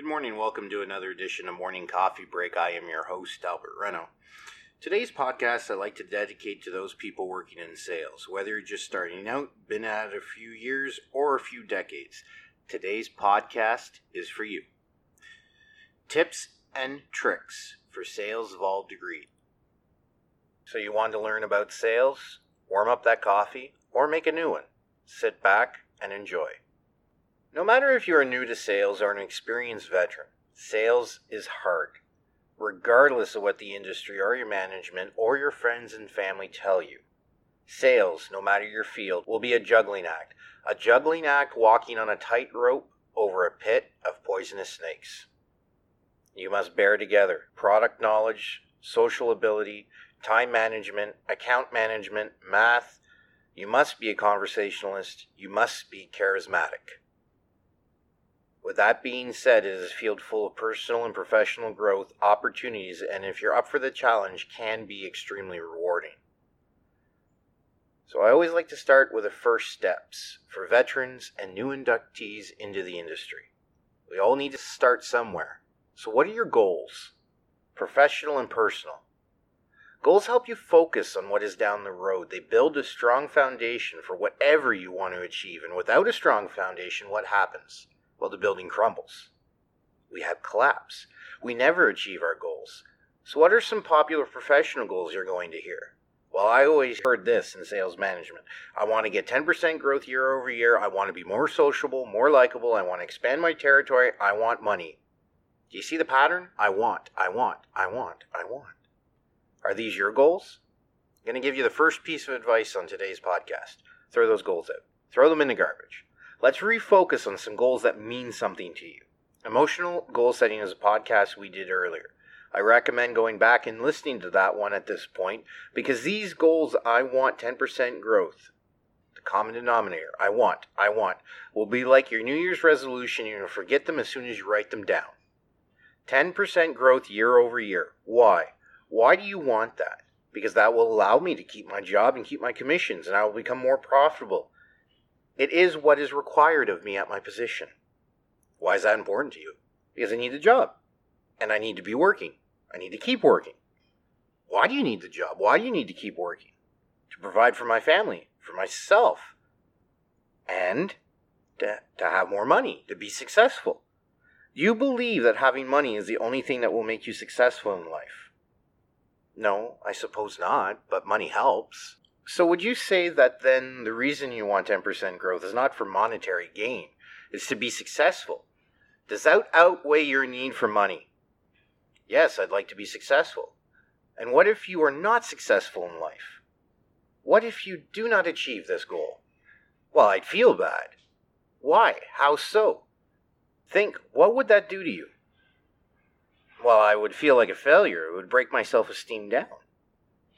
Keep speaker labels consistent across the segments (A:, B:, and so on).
A: Good morning. Welcome to another edition of Morning Coffee Break. I am your host, Albert Reno. Today's podcast I'd like to dedicate to those people working in sales, whether you're just starting out, been at it a few years, or a few decades. Today's podcast is for you. Tips and tricks for sales of all degree. So you want to learn about sales, warm up that coffee, or make a new one. Sit back and enjoy. No matter if you are new to sales or an experienced veteran, sales is hard. Regardless of what the industry or your management or your friends and family tell you. Sales, no matter your field, will be a juggling act. A juggling act walking on a tightrope over a pit of poisonous snakes. You must bear together product knowledge, social ability, time management, account management, math. You must be a conversationalist. You must be charismatic. With that being said, it is a field full of personal and professional growth opportunities, and if you're up for the challenge, can be extremely rewarding. So I always like to start with the first steps for veterans and new inductees into the industry. We all need to start somewhere. So what are your goals? Professional and personal. Goals help you focus on what is down the road. They build a strong foundation for whatever you want to achieve, and without a strong foundation, what happens? Well, the building crumbles. We have collapse. We never achieve our goals. So, what are some popular professional goals you're going to hear? Well, I always heard this in sales management. I want to get 10% growth year over year. I want to be more sociable, more likable. I want to expand my territory. I want money. Do you see the pattern? I want, I want, I want, I want. Are these your goals? I'm going to give you the first piece of advice on today's podcast. Throw those goals out. Throw them in the garbage. Let's refocus on some goals that mean something to you. Emotional goal setting is a podcast we did earlier. I recommend going back and listening to that one at this point because these goals I want 10% growth. The common denominator, I want, I want, will be like your New Year's resolution. you'll forget them as soon as you write them down. 10% growth year over year. Why? Why do you want that? Because that will allow me to keep my job and keep my commissions, and I will become more profitable. It is what is required of me at my position. Why is that important to you? Because I need the job. And I need to be working. I need to keep working. Why do you need the job? Why do you need to keep working? To provide for my family, for myself, and to, to have more money, to be successful. You believe that having money is the only thing that will make you successful in life? No, I suppose not, but money helps. So would you say that then the reason you want 10% growth is not for monetary gain, it's to be successful? Does that outweigh your need for money? Yes, I'd like to be successful. And what if you are not successful in life? What if you do not achieve this goal? Well, I'd feel bad. Why? How so? Think, what would that do to you? Well, I would feel like a failure. It would break my self esteem down.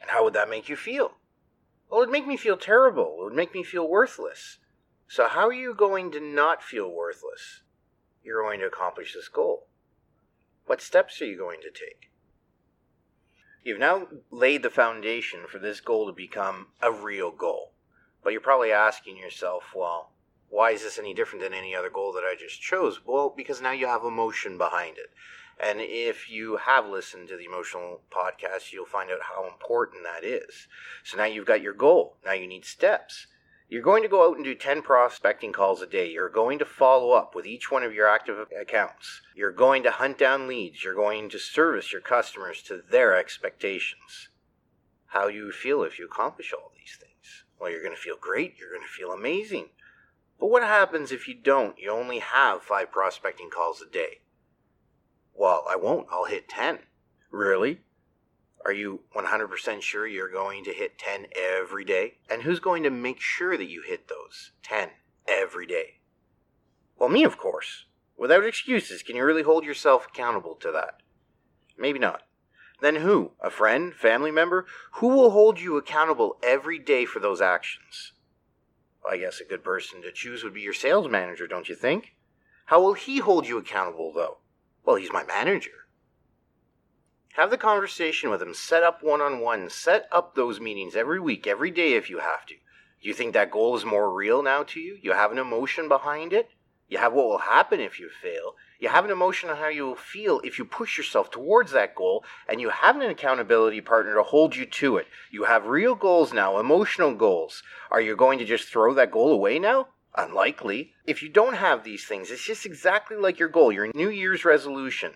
A: And how would that make you feel? Well, it'd make me feel terrible. It would make me feel worthless. So, how are you going to not feel worthless? You're going to accomplish this goal. What steps are you going to take? You've now laid the foundation for this goal to become a real goal. But you're probably asking yourself, well, why is this any different than any other goal that I just chose? Well, because now you have emotion behind it. And if you have listened to the emotional podcast, you'll find out how important that is. So now you've got your goal. Now you need steps. You're going to go out and do 10 prospecting calls a day. You're going to follow up with each one of your active accounts. You're going to hunt down leads. You're going to service your customers to their expectations. How you feel if you accomplish all these things? Well, you're going to feel great. You're going to feel amazing. But what happens if you don't? You only have five prospecting calls a day. Well, I won't. I'll hit 10. Really? Are you 100% sure you're going to hit 10 every day? And who's going to make sure that you hit those 10 every day? Well, me, of course. Without excuses, can you really hold yourself accountable to that? Maybe not. Then who? A friend? Family member? Who will hold you accountable every day for those actions? Well, I guess a good person to choose would be your sales manager, don't you think? How will he hold you accountable, though? Well, he's my manager. Have the conversation with him. Set up one on one. Set up those meetings every week, every day if you have to. You think that goal is more real now to you? You have an emotion behind it? You have what will happen if you fail. You have an emotion on how you will feel if you push yourself towards that goal, and you have an accountability partner to hold you to it. You have real goals now, emotional goals. Are you going to just throw that goal away now? Unlikely. If you don't have these things, it's just exactly like your goal, your New Year's resolution.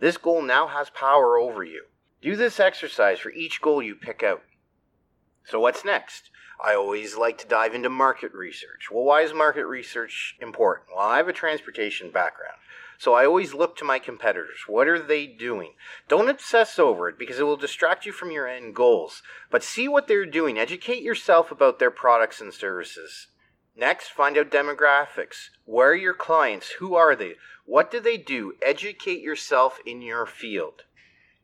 A: This goal now has power over you. Do this exercise for each goal you pick out. So, what's next? I always like to dive into market research. Well, why is market research important? Well, I have a transportation background. So I always look to my competitors. What are they doing? Don't obsess over it because it will distract you from your end goals. But see what they're doing. Educate yourself about their products and services. Next, find out demographics. Where are your clients? Who are they? What do they do? Educate yourself in your field.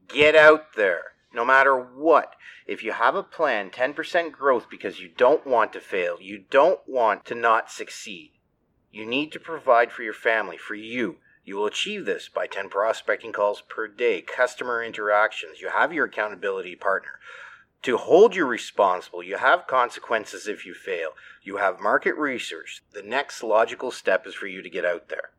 A: Get out there, no matter what. If you have a plan, 10% growth because you don't want to fail, you don't want to not succeed. You need to provide for your family, for you. You will achieve this by 10 prospecting calls per day, customer interactions. You have your accountability partner to hold you responsible. You have consequences if you fail. You have market research. The next logical step is for you to get out there.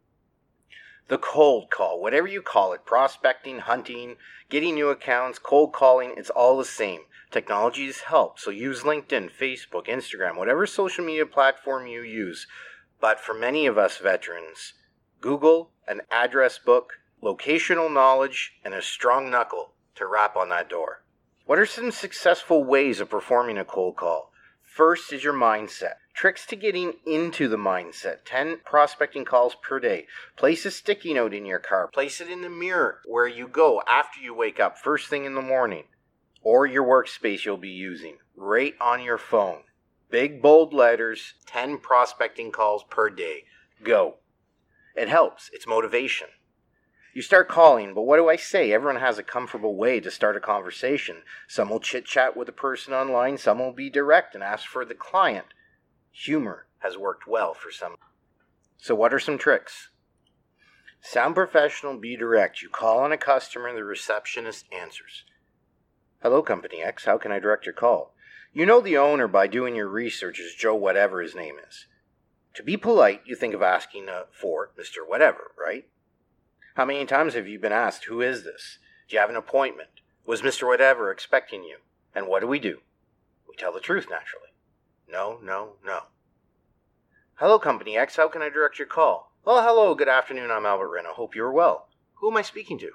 A: The cold call, whatever you call it, prospecting, hunting, getting new accounts, cold calling, it's all the same. Technology has helped, so use LinkedIn, Facebook, Instagram, whatever social media platform you use. But for many of us veterans, Google, an address book, locational knowledge, and a strong knuckle to rap on that door. What are some successful ways of performing a cold call? First is your mindset. Tricks to getting into the mindset 10 prospecting calls per day. Place a sticky note in your car. Place it in the mirror where you go after you wake up, first thing in the morning, or your workspace you'll be using. Right on your phone. Big bold letters 10 prospecting calls per day. Go. It helps, it's motivation. You start calling, but what do I say? Everyone has a comfortable way to start a conversation. Some will chit chat with the person online, some will be direct and ask for the client. Humor has worked well for some. So, what are some tricks? Sound professional, be direct. You call on a customer, and the receptionist answers. Hello, Company X, how can I direct your call? You know the owner by doing your research is Joe, whatever his name is. To be polite, you think of asking uh, for Mr. Whatever, right? How many times have you been asked, Who is this? Do you have an appointment? Was Mr. Whatever expecting you? And what do we do? We tell the truth, naturally. No, no, no. Hello, Company X. How can I direct your call? Well, hello. Good afternoon. I'm Albert Wren. I hope you are well. Who am I speaking to?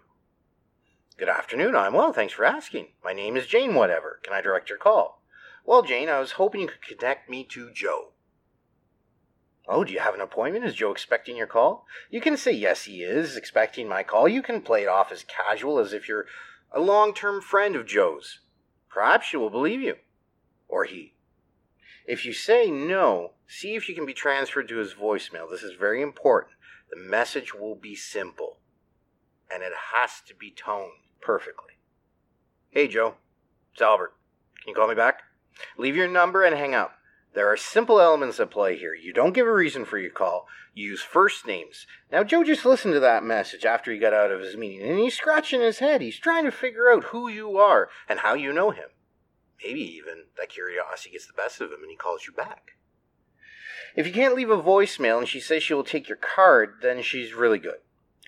A: Good afternoon. I'm well. Thanks for asking. My name is Jane Whatever. Can I direct your call? Well, Jane, I was hoping you could connect me to Joe. Oh, do you have an appointment? Is Joe expecting your call? You can say yes, he is expecting my call. You can play it off as casual as if you're a long term friend of Joe's. Perhaps she will believe you. Or he. If you say no, see if you can be transferred to his voicemail. This is very important. The message will be simple, and it has to be toned perfectly. Hey, Joe. It's Albert. Can you call me back? Leave your number and hang up. There are simple elements at play here. You don't give a reason for your call. You use first names. Now, Joe just listened to that message after he got out of his meeting, and he's scratching his head. He's trying to figure out who you are and how you know him. Maybe even that curiosity gets the best of him and he calls you back. If you can't leave a voicemail and she says she will take your card, then she's really good.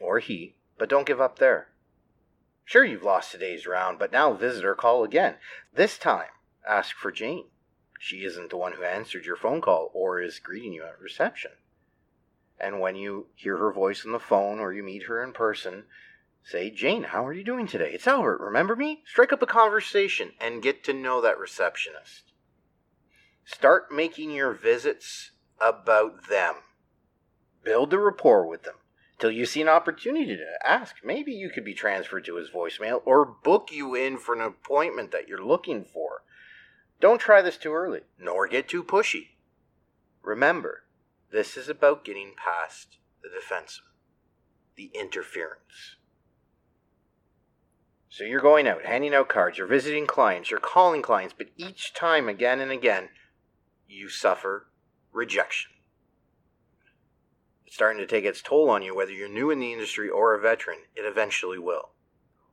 A: Or he. But don't give up there. Sure, you've lost today's round, but now visit her call again. This time, ask for Jane. She isn't the one who answered your phone call or is greeting you at reception. And when you hear her voice on the phone or you meet her in person, say, Jane, how are you doing today? It's Albert, remember me? Strike up a conversation and get to know that receptionist. Start making your visits about them. Build a rapport with them till you see an opportunity to ask. Maybe you could be transferred to his voicemail or book you in for an appointment that you're looking for. Don't try this too early, nor get too pushy. Remember, this is about getting past the defensive, the interference. So you're going out, handing out cards, you're visiting clients, you're calling clients, but each time, again and again, you suffer rejection. It's starting to take its toll on you, whether you're new in the industry or a veteran, it eventually will.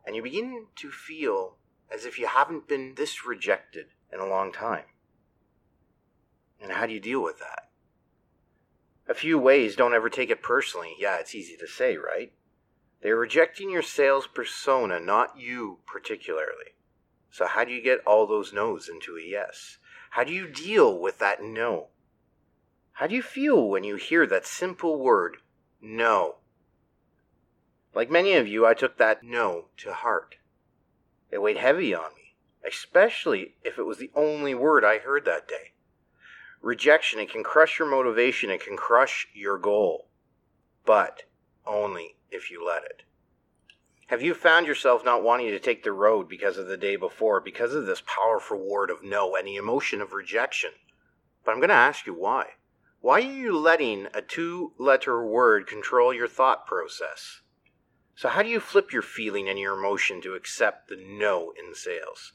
A: And you begin to feel as if you haven't been this rejected in a long time. And how do you deal with that? A few ways don't ever take it personally. Yeah, it's easy to say, right? They're rejecting your sales persona, not you particularly. So, how do you get all those no's into a yes? How do you deal with that no? How do you feel when you hear that simple word, no? Like many of you, I took that no to heart. It weighed heavy on me, especially if it was the only word I heard that day. Rejection, it can crush your motivation, it can crush your goal, but only if you let it. Have you found yourself not wanting to take the road because of the day before, because of this powerful word of no and the emotion of rejection? But I'm going to ask you why. Why are you letting a two letter word control your thought process? So, how do you flip your feeling and your emotion to accept the no in sales?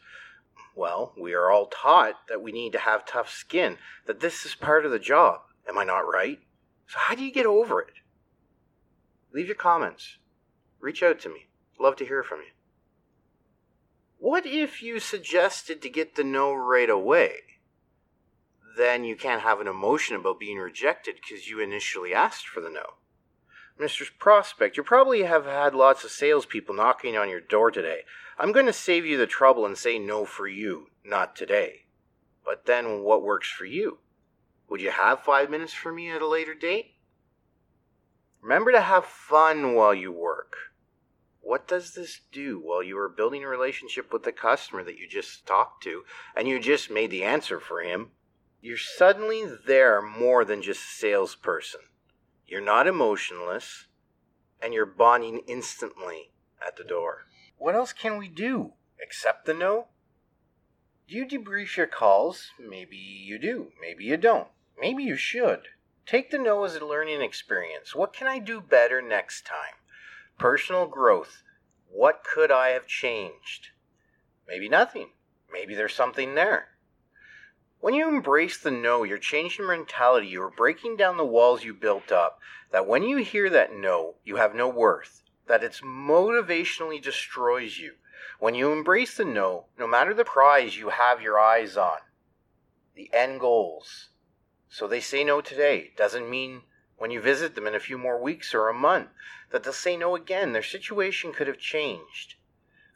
A: Well, we are all taught that we need to have tough skin, that this is part of the job. Am I not right? So, how do you get over it? Leave your comments. Reach out to me. Love to hear from you. What if you suggested to get the no right away? Then you can't have an emotion about being rejected because you initially asked for the no. Mr. Prospect, you probably have had lots of salespeople knocking on your door today. I'm going to save you the trouble and say no for you, not today. But then what works for you? Would you have five minutes for me at a later date? Remember to have fun while you work. What does this do while you are building a relationship with the customer that you just talked to and you just made the answer for him? You're suddenly there more than just a salesperson. You're not emotionless and you're bonding instantly at the door. What else can we do? Accept the no? Do you debrief your calls? Maybe you do. Maybe you don't. Maybe you should. Take the no as a learning experience. What can I do better next time? Personal growth. What could I have changed? Maybe nothing. Maybe there's something there. When you embrace the no, you're changing your mentality. You're breaking down the walls you built up. That when you hear that no, you have no worth. That it's motivationally destroys you. When you embrace the no, no matter the prize you have your eyes on, the end goals. So they say no today. Doesn't mean when you visit them in a few more weeks or a month that they'll say no again. Their situation could have changed.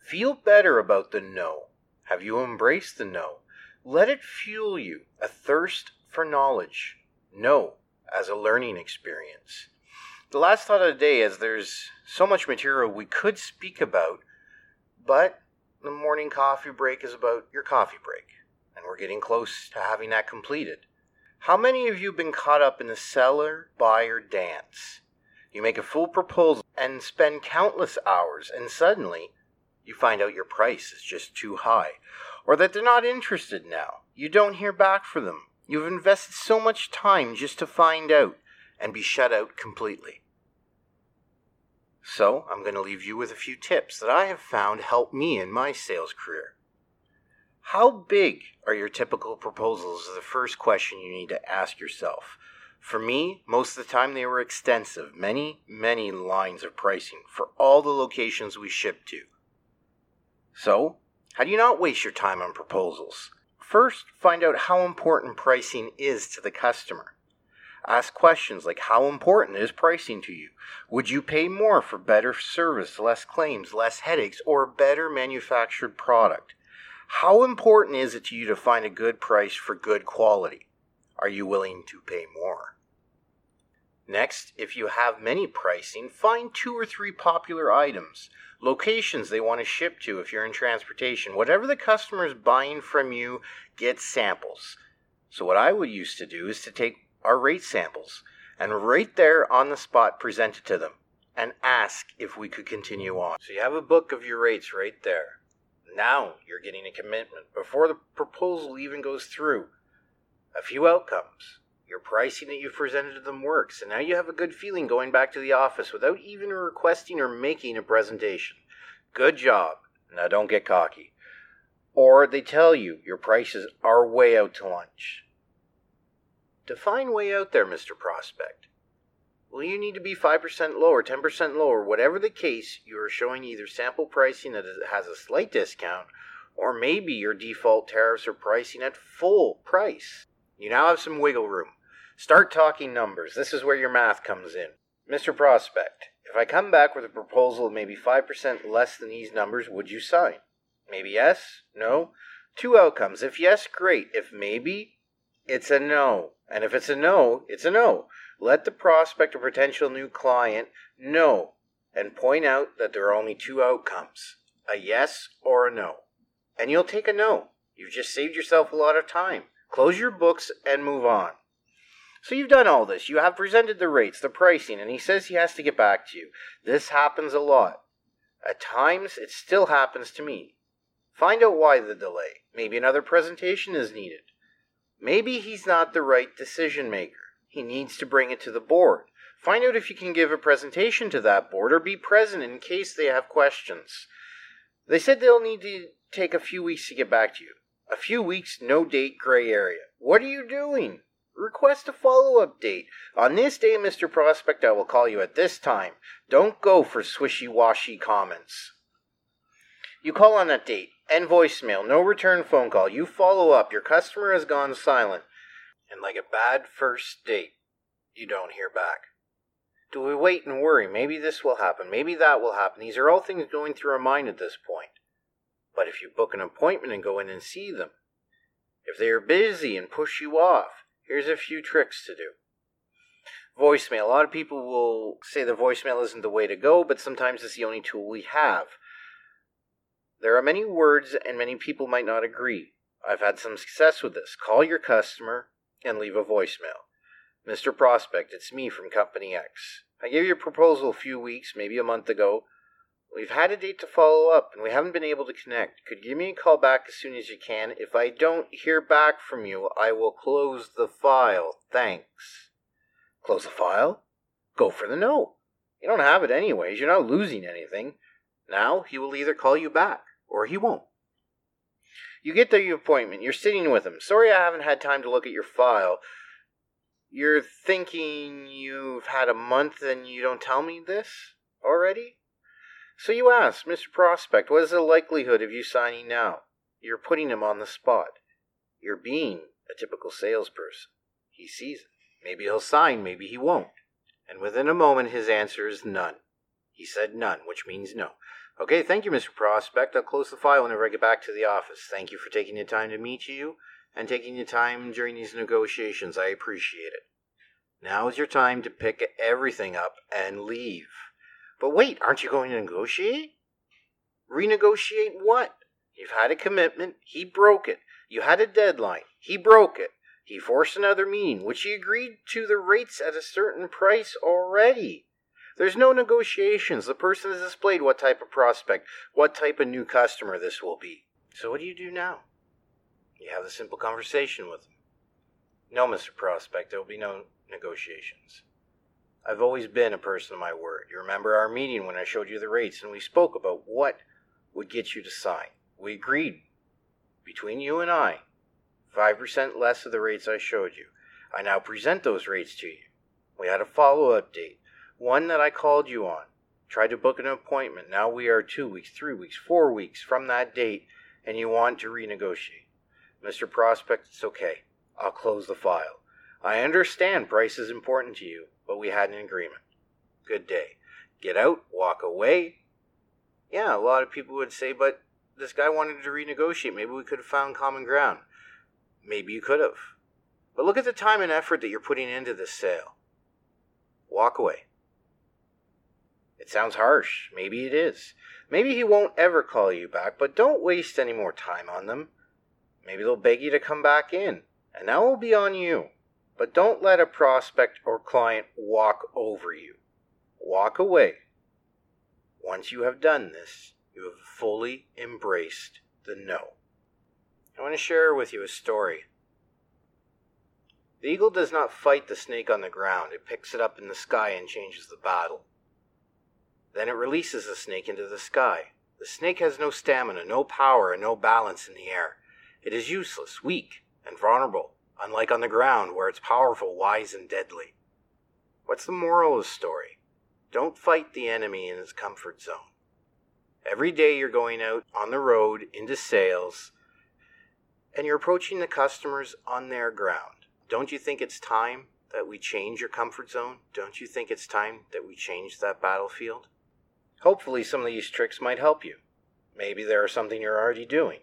A: Feel better about the no. Have you embraced the no? Let it fuel you, a thirst for knowledge. No, as a learning experience. The last thought of the day is there's so much material we could speak about, but the morning coffee break is about your coffee break, and we're getting close to having that completed. How many of you have been caught up in the seller buyer dance? You make a full proposal and spend countless hours, and suddenly you find out your price is just too high, or that they're not interested now. You don't hear back from them. You've invested so much time just to find out and be shut out completely. So, I'm going to leave you with a few tips that I have found help me in my sales career. How big are your typical proposals is the first question you need to ask yourself. For me, most of the time they were extensive, many, many lines of pricing for all the locations we shipped to. So, how do you not waste your time on proposals? First, find out how important pricing is to the customer. Ask questions like How important is pricing to you? Would you pay more for better service, less claims, less headaches, or better manufactured product? How important is it to you to find a good price for good quality? Are you willing to pay more? Next, if you have many pricing, find two or three popular items, locations they want to ship to if you're in transportation. Whatever the customer is buying from you, get samples. So, what I would used to do is to take our rate samples and right there on the spot present it to them and ask if we could continue on. So, you have a book of your rates right there. Now you're getting a commitment before the proposal even goes through. A few outcomes. Your pricing that you've presented to them works, and now you have a good feeling going back to the office without even requesting or making a presentation. Good job. Now don't get cocky. Or they tell you your prices are way out to lunch. Define way out there, Mr. Prospect. Well, you need to be 5% lower, 10% lower, whatever the case, you are showing either sample pricing that has a slight discount, or maybe your default tariffs are pricing at full price. You now have some wiggle room. Start talking numbers. This is where your math comes in. Mr. Prospect, if I come back with a proposal of maybe 5% less than these numbers, would you sign? Maybe yes? No? Two outcomes. If yes, great. If maybe, it's a no. And if it's a no, it's a no. Let the prospect or potential new client know and point out that there are only two outcomes a yes or a no. And you'll take a no. You've just saved yourself a lot of time. Close your books and move on. So you've done all this. You have presented the rates, the pricing, and he says he has to get back to you. This happens a lot. At times, it still happens to me. Find out why the delay. Maybe another presentation is needed. Maybe he's not the right decision maker. He needs to bring it to the board. Find out if you can give a presentation to that board or be present in case they have questions. They said they'll need to take a few weeks to get back to you. A few weeks, no date, gray area. What are you doing? Request a follow up date. On this day, Mr. Prospect, I will call you at this time. Don't go for swishy washy comments. You call on that date. End voicemail. No return phone call. You follow up. Your customer has gone silent. And like a bad first date, you don't hear back. Do we wait and worry? Maybe this will happen. Maybe that will happen. These are all things going through our mind at this point. But if you book an appointment and go in and see them, if they are busy and push you off, here's a few tricks to do. Voicemail. A lot of people will say the voicemail isn't the way to go, but sometimes it's the only tool we have. There are many words, and many people might not agree. I've had some success with this. Call your customer and leave a voicemail. Mr. Prospect, it's me from Company X. I gave you a proposal a few weeks, maybe a month ago. We've had a date to follow up, and we haven't been able to connect. Could you give me a call back as soon as you can? If I don't hear back from you, I will close the file. Thanks. Close the file? Go for the no. You don't have it anyways. You're not losing anything. Now he will either call you back or he won't. You get the appointment. You're sitting with him. Sorry I haven't had time to look at your file. You're thinking you've had a month and you don't tell me this already? So you ask, Mr. Prospect, what is the likelihood of you signing now? You're putting him on the spot. You're being a typical salesperson. He sees it. Maybe he'll sign, maybe he won't. And within a moment, his answer is none. He said none, which means no. Okay, thank you, Mr. Prospect. I'll close the file whenever I get back to the office. Thank you for taking the time to meet you and taking the time during these negotiations. I appreciate it. Now is your time to pick everything up and leave. But wait, aren't you going to negotiate? Renegotiate what? You've had a commitment, he broke it. You had a deadline, he broke it. He forced another meeting, which he agreed to the rates at a certain price already. There's no negotiations. The person has displayed what type of prospect, what type of new customer this will be. So what do you do now? You have a simple conversation with him. No, Mr. Prospect, there will be no negotiations. I've always been a person of my word. You remember our meeting when I showed you the rates and we spoke about what would get you to sign. We agreed between you and I 5% less of the rates I showed you. I now present those rates to you. We had a follow up date, one that I called you on. Tried to book an appointment. Now we are two weeks, three weeks, four weeks from that date, and you want to renegotiate. Mr. Prospect, it's okay. I'll close the file. I understand price is important to you, but we had an agreement. Good day. Get out, walk away. Yeah, a lot of people would say, but this guy wanted to renegotiate. Maybe we could have found common ground. Maybe you could have. But look at the time and effort that you're putting into this sale. Walk away. It sounds harsh. Maybe it is. Maybe he won't ever call you back, but don't waste any more time on them. Maybe they'll beg you to come back in, and that will be on you. But don't let a prospect or client walk over you. Walk away. Once you have done this, you have fully embraced the no. I want to share with you a story. The eagle does not fight the snake on the ground, it picks it up in the sky and changes the battle. Then it releases the snake into the sky. The snake has no stamina, no power, and no balance in the air. It is useless, weak, and vulnerable unlike on the ground where it's powerful, wise, and deadly. What's the moral of the story? Don't fight the enemy in his comfort zone. Every day you're going out on the road into sales and you're approaching the customers on their ground. Don't you think it's time that we change your comfort zone? Don't you think it's time that we change that battlefield? Hopefully, some of these tricks might help you. Maybe there are something you're already doing.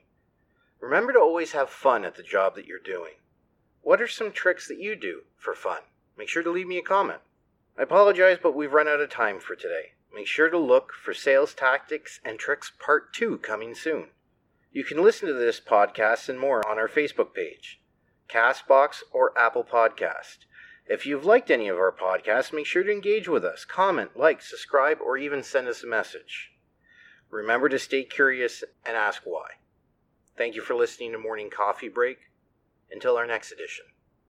A: Remember to always have fun at the job that you're doing. What are some tricks that you do for fun? Make sure to leave me a comment. I apologize, but we've run out of time for today. Make sure to look for Sales Tactics and Tricks Part 2 coming soon. You can listen to this podcast and more on our Facebook page, Castbox, or Apple Podcast. If you've liked any of our podcasts, make sure to engage with us, comment, like, subscribe, or even send us a message. Remember to stay curious and ask why. Thank you for listening to Morning Coffee Break. Until our next edition.